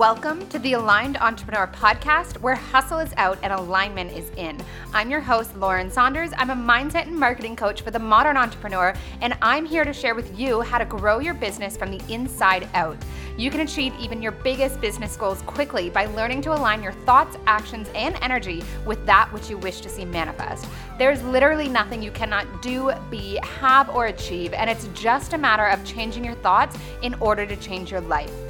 Welcome to the Aligned Entrepreneur Podcast, where hustle is out and alignment is in. I'm your host, Lauren Saunders. I'm a mindset and marketing coach for the modern entrepreneur, and I'm here to share with you how to grow your business from the inside out. You can achieve even your biggest business goals quickly by learning to align your thoughts, actions, and energy with that which you wish to see manifest. There's literally nothing you cannot do, be, have, or achieve, and it's just a matter of changing your thoughts in order to change your life.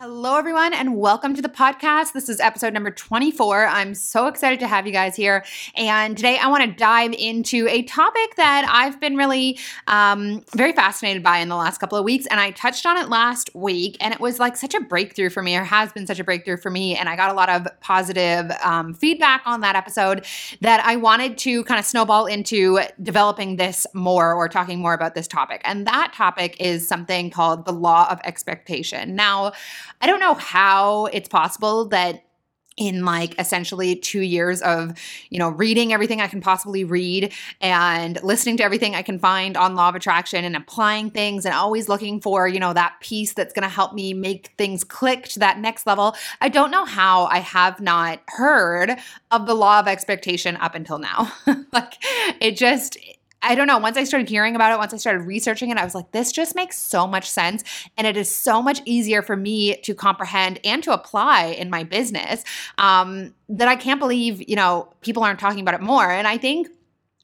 Hello, everyone, and welcome to the podcast. This is episode number 24. I'm so excited to have you guys here. And today I want to dive into a topic that I've been really um, very fascinated by in the last couple of weeks. And I touched on it last week, and it was like such a breakthrough for me, or has been such a breakthrough for me. And I got a lot of positive um, feedback on that episode that I wanted to kind of snowball into developing this more or talking more about this topic. And that topic is something called the law of expectation. Now, I don't know how it's possible that in like essentially two years of you know reading everything i can possibly read and listening to everything i can find on law of attraction and applying things and always looking for you know that piece that's going to help me make things click to that next level i don't know how i have not heard of the law of expectation up until now. Like it just I don't know. Once I started hearing about it, once I started researching it, I was like, this just makes so much sense. And it is so much easier for me to comprehend and to apply in my business um, that I can't believe, you know, people aren't talking about it more. And I think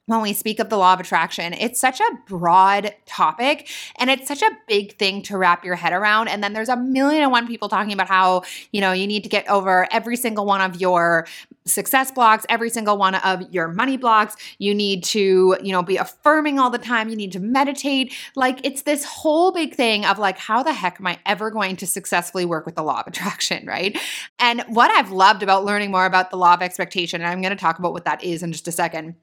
when we speak of the law of attraction, it's such a broad topic and it's such a big thing to wrap your head around. And then there's a million and one people talking about how, you know, you need to get over every single one of your success blocks, every single one of your money blocks. You need to, you know, be affirming all the time. You need to meditate. Like it's this whole big thing of like, how the heck am I ever going to successfully work with the law of attraction, right? And what I've loved about learning more about the law of expectation, and I'm going to talk about what that is in just a second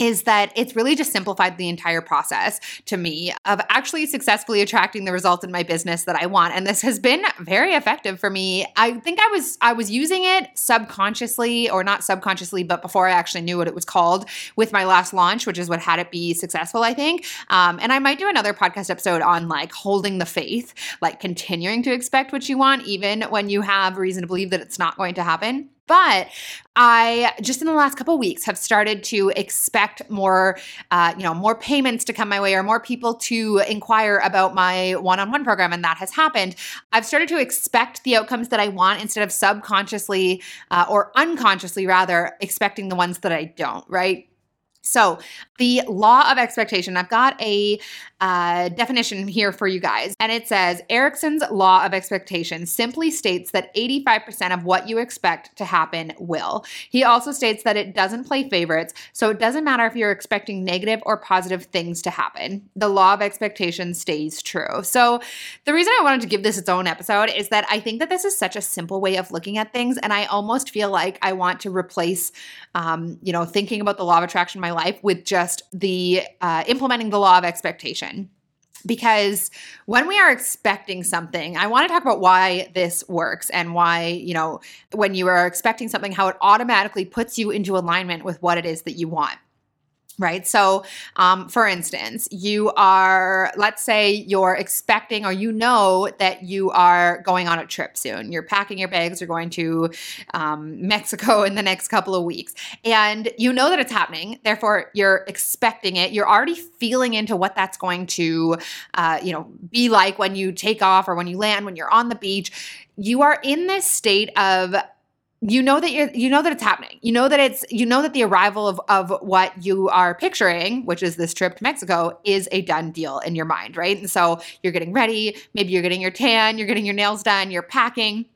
is that it's really just simplified the entire process to me of actually successfully attracting the results in my business that I want and this has been very effective for me. I think I was I was using it subconsciously or not subconsciously but before I actually knew what it was called with my last launch which is what had it be successful I think. Um, and I might do another podcast episode on like holding the faith, like continuing to expect what you want even when you have reason to believe that it's not going to happen. But I just in the last couple weeks have started to expect more, uh, you know, more payments to come my way or more people to inquire about my one-on-one program, and that has happened. I've started to expect the outcomes that I want instead of subconsciously uh, or unconsciously rather expecting the ones that I don't. Right. So, the law of expectation, I've got a uh, definition here for you guys, and it says Erickson's law of expectation simply states that 85% of what you expect to happen will. He also states that it doesn't play favorites, so it doesn't matter if you're expecting negative or positive things to happen. The law of expectation stays true. So, the reason I wanted to give this its own episode is that I think that this is such a simple way of looking at things, and I almost feel like I want to replace, um, you know, thinking about the law of attraction my life with just the uh, implementing the law of expectation. Because when we are expecting something i want to talk about why this works and why you know when you are expecting something how it automatically puts you into alignment with what it is that you want right? So, um, for instance, you are, let's say you're expecting or you know that you are going on a trip soon. You're packing your bags, you're going to um, Mexico in the next couple of weeks, and you know that it's happening. Therefore, you're expecting it. You're already feeling into what that's going to, uh, you know, be like when you take off or when you land, when you're on the beach. You are in this state of you know that you're you know that it's happening. You know that it's you know that the arrival of of what you are picturing which is this trip to mexico is a done deal in your mind right? And so you're getting ready maybe you're getting your tan you're getting your nails done you're packing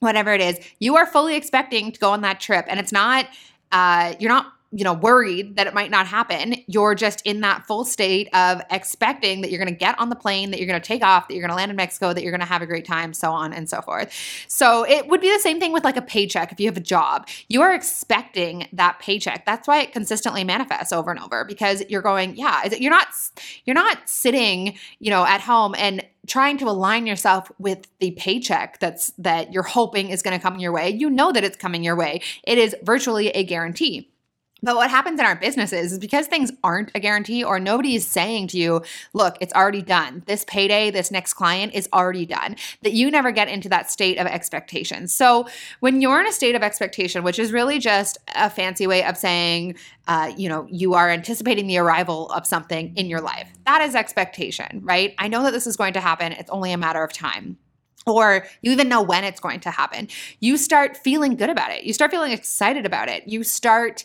whatever it is. You are fully expecting to go on that trip and it's not uh you're not you know, worried that it might not happen. You're just in that full state of expecting that you're going to get on the plane, that you're going to take off, that you're going to land in Mexico, that you're going to have a great time, so on and so forth. So it would be the same thing with like a paycheck if you have a job. You are expecting that paycheck. That's why it consistently manifests over and over because you're going, yeah, you're not you're not sitting, you know, at home and trying to align yourself with the paycheck that's that you're hoping is going to come your way. You know that it's coming your way. It is virtually a guarantee. But what happens in our businesses is because things aren't a guarantee or nobody is saying to you, look, it's already done. This payday, this next client is already done, that you never get into that state of expectation. So when you're in a state of expectation, which is really just a fancy way of saying, uh, you know, you are anticipating the arrival of something in your life, that is expectation, right? I know that this is going to happen. It's only a matter of time or you even know when it's going to happen, you start feeling good about it. You start feeling excited about it. You start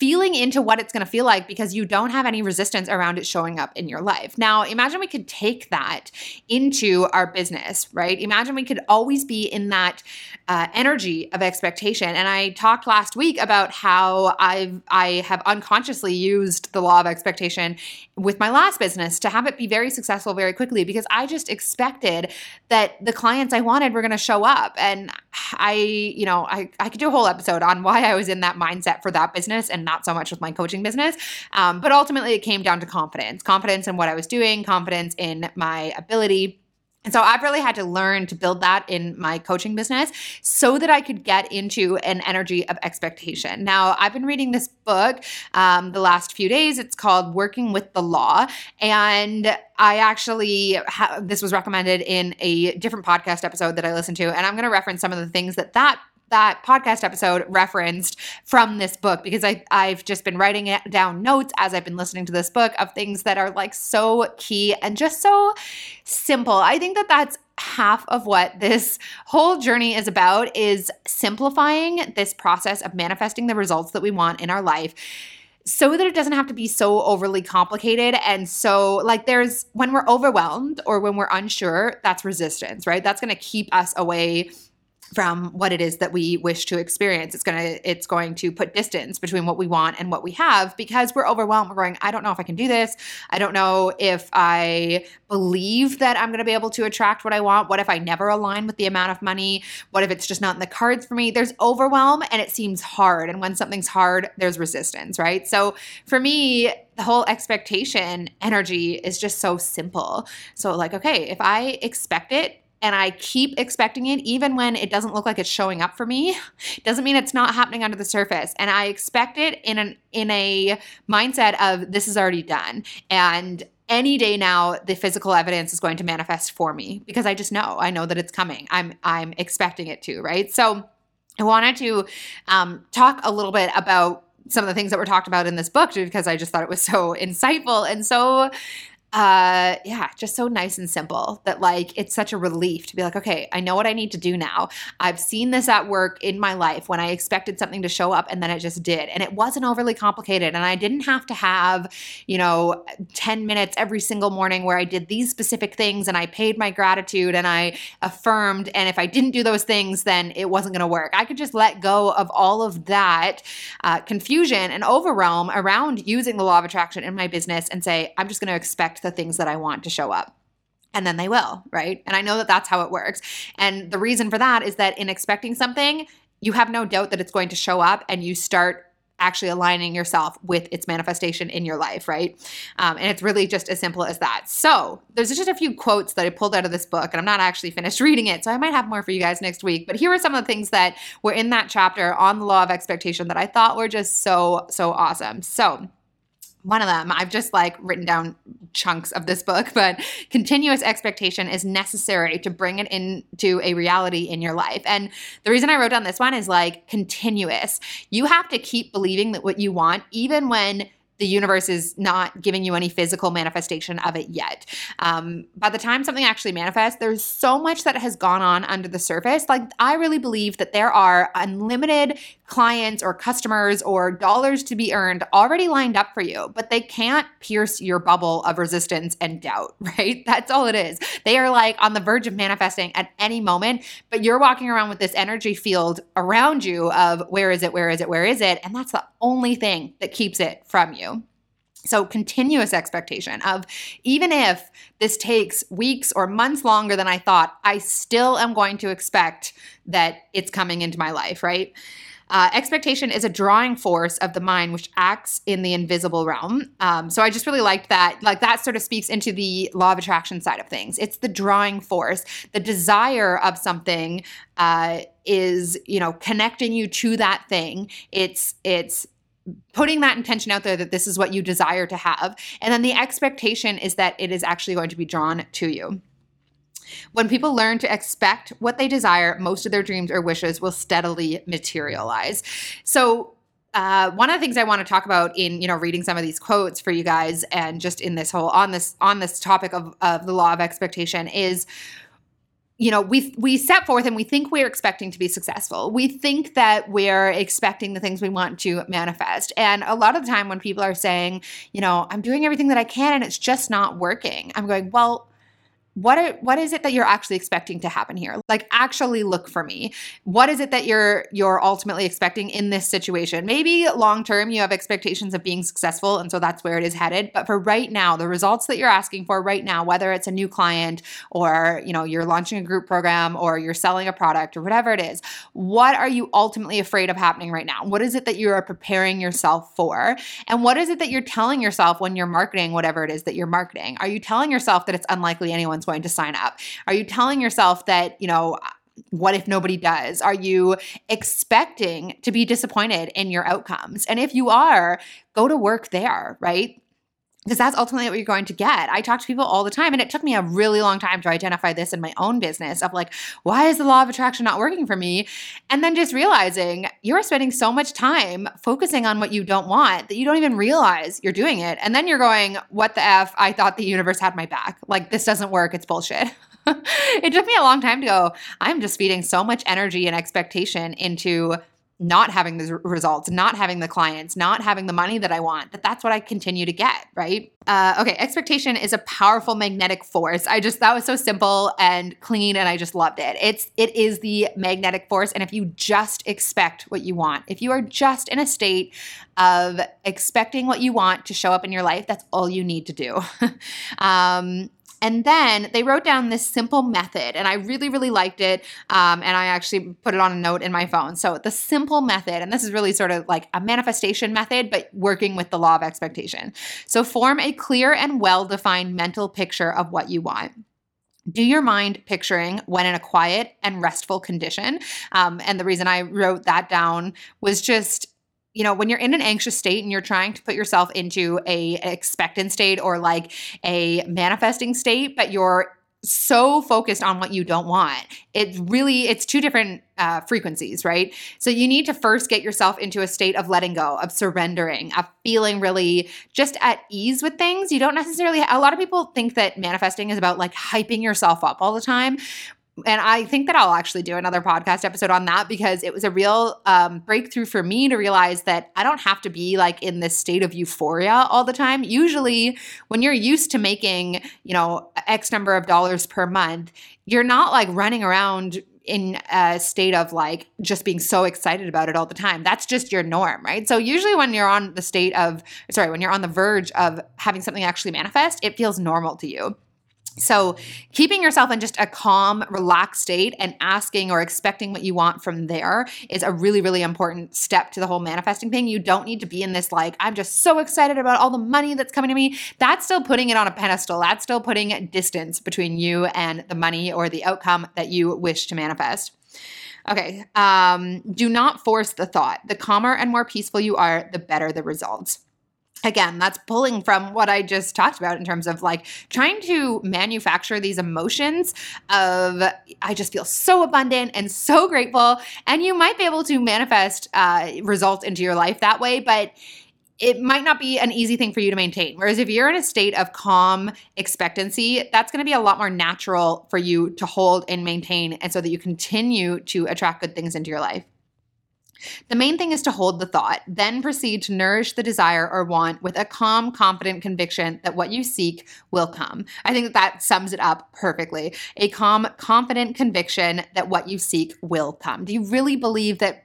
feeling into what it's going to feel like because you don't have any resistance around it showing up in your life. Now, imagine we could take that into our business, right? Imagine we could always be in that uh, energy of expectation. And I talked last week about how I've I have unconsciously used the law of expectation with my last business to have it be very successful very quickly because I just expected that the clients I wanted were going to show up. And I, you know, I, I could do a whole episode on why I was in that mindset for that business and not so much with my coaching business. Um, but ultimately, it came down to confidence confidence in what I was doing, confidence in my ability and so I've really had to learn to build that in my coaching business so that I could get into an energy of expectation. Now, I've been reading this book um, the last few days. It's called Working with the Law. And I actually, ha- this was recommended in a different podcast episode that I listened to. And I'm going to reference some of the things that that that podcast episode referenced from this book because I, I've just been writing it down notes as I've been listening to this book of things that are like so key and just so simple. I think that that's half of what this whole journey is about is simplifying this process of manifesting the results that we want in our life so that it doesn't have to be so overly complicated and so like there's when we're overwhelmed or when we're unsure that's resistance right that's going to keep us away from what it is that we wish to experience. It's to it's going to put distance between what we want and what we have because we're overwhelmed. We're going i don't know if i can do this. I don't know if i believe that i'm to be able to attract what i want. What if i never align with the amount of money? What if it's just not in the cards for me? There's overwhelm and it seems hard. And when something's hard there's resistance right? So for me the whole expectation energy is just so simple. So like okay if i expect it and I keep expecting it even when it doesn't look like it's showing up for me doesn't mean it's not happening under the surface. And I expect it in an in a mindset of this is already done and any day now the physical evidence is going to manifest for me because I just know I know that it's coming. I'm I'm expecting it to right? So I wanted to um, talk a little bit about some of the things that were talked about in this book because I just thought it was so insightful and so uh yeah just so nice and simple that like it's such a relief to be like okay i know what i need to do now. I've seen this at work in my life when i expected something to show up and then it just did. And it wasn't overly complicated and i didn't have to have you know 10 minutes every single morning where i did these specific things and i paid my gratitude and i affirmed and if i didn't do those things then it wasn't going to work. I could just let go of all of that uh, confusion and overwhelm around using the law of attraction in my business and say i'm just going to expect the things that I want to show up and then they will, right? And I know that that's how it works. And the reason for that is that in expecting something, you have no doubt that it's going to show up and you start actually aligning yourself with its manifestation in your life, right? Um, and it's really just as simple as that. So there's just a few quotes that I pulled out of this book, and I'm not actually finished reading it, so I might have more for you guys next week. But here are some of the things that were in that chapter on the law of expectation that I thought were just so, so awesome. So, one of them. I've just like written down chunks of this book but continuous expectation is necessary to bring it into a reality in your life. And the reason i wrote down this one is like continuous. You have to keep believing that what you want even when the universe is not giving you any physical manifestation of it yet. Um, by the time something actually manifests, there's so much that has gone on under the surface. Like, I really believe that there are unlimited clients or customers or dollars to be earned already lined up for you, but they can't pierce your bubble of resistance and doubt, right? That's all it is. They are like on the verge of manifesting at any moment, but you're walking around with this energy field around you of where is it, where is it, where is it? And that's the only thing that keeps it from you. So, continuous expectation of even if this takes weeks or months longer than I thought, I still am going to expect that it's coming into my life, right? Uh, expectation is a drawing force of the mind which acts in the invisible realm. Um, so I just really liked that. Like that sort of speaks into the law of attraction side of things. It's the drawing force, the desire of something uh, is you know connecting you to that thing. It's it's putting that intention out there that this is what you desire to have. And then the expectation is that it is actually going to be drawn to you. When people learn to expect what they desire, most of their dreams or wishes will steadily materialize. So, uh, one of the things I want to talk about in you know reading some of these quotes for you guys, and just in this whole on this on this topic of of the law of expectation is you know we we set forth and we think we're expecting to be successful. We think that we're expecting the things we want to manifest. And a lot of the time when people are saying you know i'm doing everything that i can and it's just not working i'm going well what are, what is it that you're actually expecting to happen here? Like actually look for me. What is it that you're you're ultimately expecting in this situation? Maybe long term you have expectations of being successful and so that's where it is headed but for right now the results that you're asking for right now whether it's a new client or you know you're launching a group program or you're selling a product or whatever it is what are you ultimately afraid of happening right now? What is it that you are preparing yourself for? And what is it that you're telling yourself when you're marketing whatever it is that you're marketing? Are you telling yourself that it's unlikely anyone's going to sign up? Are you telling yourself that, you know, what if nobody does? Are you expecting to be disappointed in your outcomes? And if you are, go to work there, right? Because that's ultimately what you're going to get. I talk to people all the time, and it took me a really long time to identify this in my own business of like, why is the law of attraction not working for me? And then just realizing you're spending so much time focusing on what you don't want that you don't even realize you're doing it. And then you're going, what the F? I thought the universe had my back. Like, this doesn't work. It's bullshit. it took me a long time to go, I'm just feeding so much energy and expectation into not having the results, not having the clients, not having the money that I want, that that's what I continue to get, right? Uh, okay, expectation is a powerful magnetic force. I just that was so simple and clean, and I just loved it. It's it is the magnetic force, and if you just expect what you want, if you are just in a state of expecting what you want to show up in your life, that's all you need to do. um, and then they wrote down this simple method, and I really, really liked it. Um, and I actually put it on a note in my phone. So, the simple method, and this is really sort of like a manifestation method, but working with the law of expectation. So, form a clear and well defined mental picture of what you want do your mind picturing when in a quiet and restful condition. Um, and the reason I wrote that down was just you know when you're in an anxious state and you're trying to put yourself into a expectant state or like a manifesting state but you're so focused on what you don't want it really it's two different uh, frequencies right? So you need to first get yourself into a state of letting go of surrendering of feeling really just at ease with things. You don't necessarily a lot of people think that manifesting is about like hyping yourself up all the time and I think that I'll actually do another podcast episode on that because it was a real um, breakthrough for me to realize that I don't have to be like in this state of euphoria all the time. Usually, when you're used to making, you know, X number of dollars per month, you're not like running around in a state of like just being so excited about it all the time. That's just your norm, right? So usually when you're on the state of sorry, when you're on the verge of having something actually manifest, it feels normal to you. So, keeping yourself in just a calm, relaxed state and asking or expecting what you want from there is a really, really important step to the whole manifesting thing. You don't need to be in this, like, I'm just so excited about all the money that's coming to me. That's still putting it on a pedestal. That's still putting distance between you and the money or the outcome that you wish to manifest. Okay, um, do not force the thought. The calmer and more peaceful you are, the better the results again that's pulling from what i just talked about in terms of like trying to manufacture these emotions of i just feel so abundant and so grateful and you might be able to manifest uh, results into your life that way but it might not be an easy thing for you to maintain. Whereas if you're in a state of calm expectancy, that's going to be a lot more natural for you to hold and maintain, and so that you continue to attract good things into your life. The main thing is to hold the thought, then proceed to nourish the desire or want with a calm, confident conviction that what you seek will come. I think that that sums it up perfectly. A calm, confident conviction that what you seek will come. Do you really believe that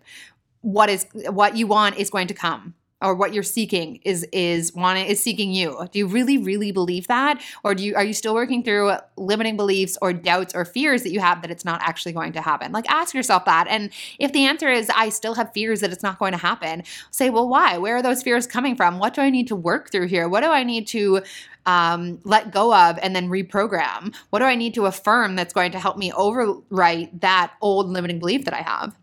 what is what you want is going to come? Or what you're seeking is is wanting is seeking you. Do you really really believe that? Or do you are you still working through limiting beliefs or doubts or fears that you have that it's not actually going to happen? Like ask yourself that. And if the answer is i still have fears that it's not going to happen say well why? Where are those fears coming from? What do i need to work through here? What do i need to um, let go of and then reprogram? What do i need to affirm that's going to help me overwrite that old limiting belief that i have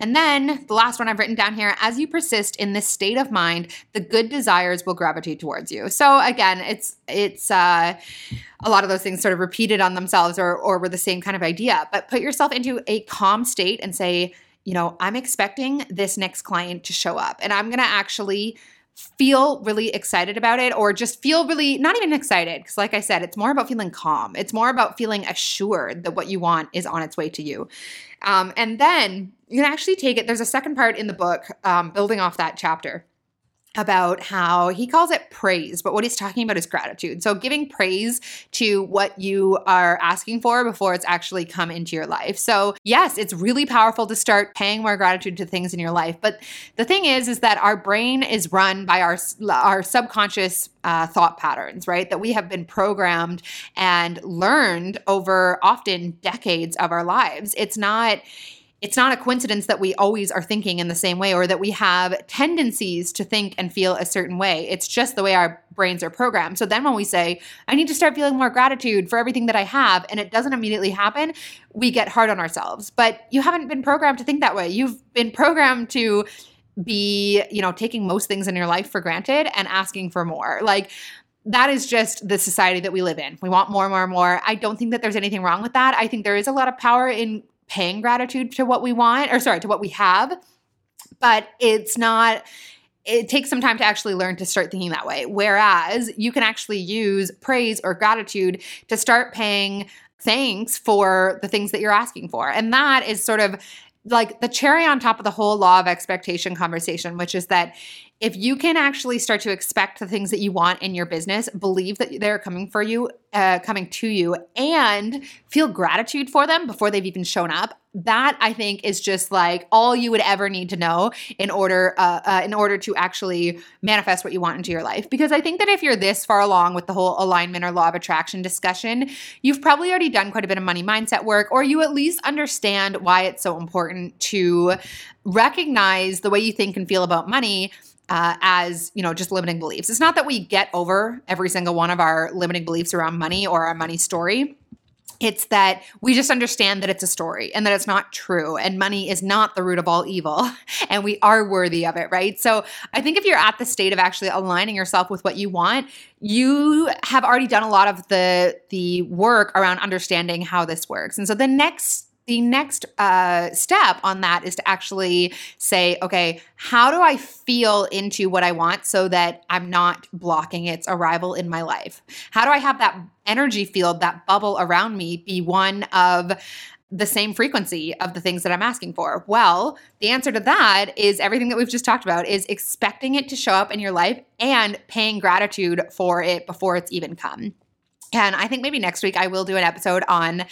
And then the last one I've written down here as you persist in this state of mind, the good desires will gravitate towards you. So again, it's it's uh a lot of those things sort of repeated on themselves or or were the same kind of idea. But put yourself into a calm state and say, you know, I'm expecting this next client to show up and I'm going to actually feel really excited about it or just feel really not even excited because like i said it's more about feeling calm it's more about feeling assured that what you want is on its way to you um, and then you can actually take it there's a second part in the book um, building off that chapter about how he calls it praise, but what he's talking about is gratitude. So, giving praise to what you are asking for before it's actually come into your life. So, yes, it's really powerful to start paying more gratitude to things in your life. But the thing is, is that our brain is run by our our subconscious uh, thought patterns, right? That we have been programmed and learned over often decades of our lives. It's not it's not a coincidence that we always are thinking in the same way or that we have tendencies to think and feel a certain way. It's just the way our brains are programmed. So then when we say, I need to start feeling more gratitude for everything that I have, and it doesn't immediately happen, we get hard on ourselves. But you haven't been programmed to think that way. You've been programmed to be, you know, taking most things in your life for granted and asking for more. Like, that is just the society that we live in. We want more, more, more. I don't think that there's anything wrong with that. I think there is a lot of power in paying gratitude to what we want or sorry to what we have but it's not it takes some time to actually learn to start thinking that way. Whereas you can actually use praise or gratitude to start paying thanks for the things that you're asking for. And that is sort of like the cherry on top of the whole law of expectation conversation which is that if you can actually start to expect the things that you want in your business, believe that they're coming for you, uh, coming to you, and feel gratitude for them before they've even shown up, that I think is just like all you would ever need to know in order uh, uh, in order to actually manifest what you want into your life. Because I think that if you're this far along with the whole alignment or law of attraction discussion, you've probably already done quite a bit of money mindset work, or you at least understand why it's so important to recognize the way you think and feel about money uh, as you know just limiting beliefs it's not that we get over every single one of our limiting beliefs around money or our money story it's that we just understand that it's a story and that it's not true and money is not the root of all evil and we are worthy of it right? So i think if you're at the state of actually aligning yourself with what you want you have already done a lot of the the work around understanding how this works. And so the next the next uh, step on that is to actually say, okay, how do I feel into what I want so that I'm not blocking its arrival in my life? How do I have that energy field, that bubble around me, be one of the same frequency of the things that I'm asking for? Well, the answer to that is everything that we've just talked about is expecting it to show up in your life and paying gratitude for it before it's even come. And I think maybe next week I will do an episode on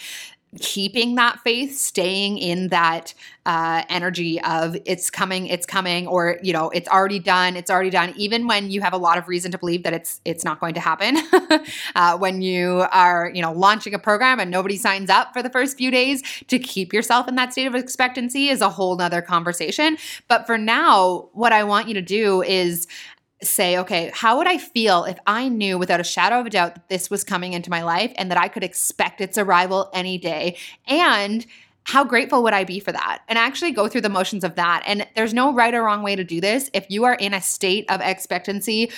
keeping that faith, staying in that uh, energy of it's coming, it's coming, or you know, it's already done, it's already done. Even when you have a lot of reason to believe that it's it's not going to happen, uh, when you are you know launching a program and nobody signs up for the first few days, to keep yourself in that state of expectancy is a whole nother conversation. But for now, what I want you to do is say, okay, how would I feel if I knew without a shadow of a doubt that this was coming into my life and that I could expect its arrival any day? And how grateful would I be for that? And actually go through the motions of that. And there's no right or wrong way to do this. If you are in a state of expectancy,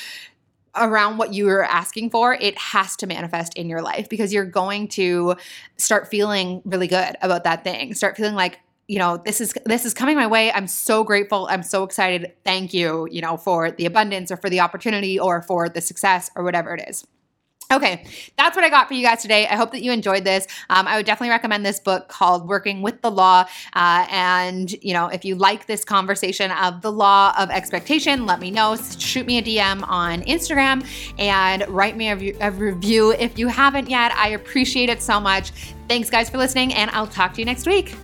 around what you are asking for, it has to manifest in your life because you're going to start feeling really good about that thing. Start feeling like, you know this is this is coming my way i'm so grateful i'm so excited thank you you know for the abundance or for the opportunity or for the success or whatever it is Okay, that's what I got for you guys today. I hope that you enjoyed this. Um, I would definitely recommend this book called Working with the Law. Uh, and, you know, if you like this conversation of the law of expectation, let me know. Shoot me a DM on Instagram and write me a, a review if you haven't yet. I appreciate it so much. Thanks, guys, for listening, and I'll talk to you next week.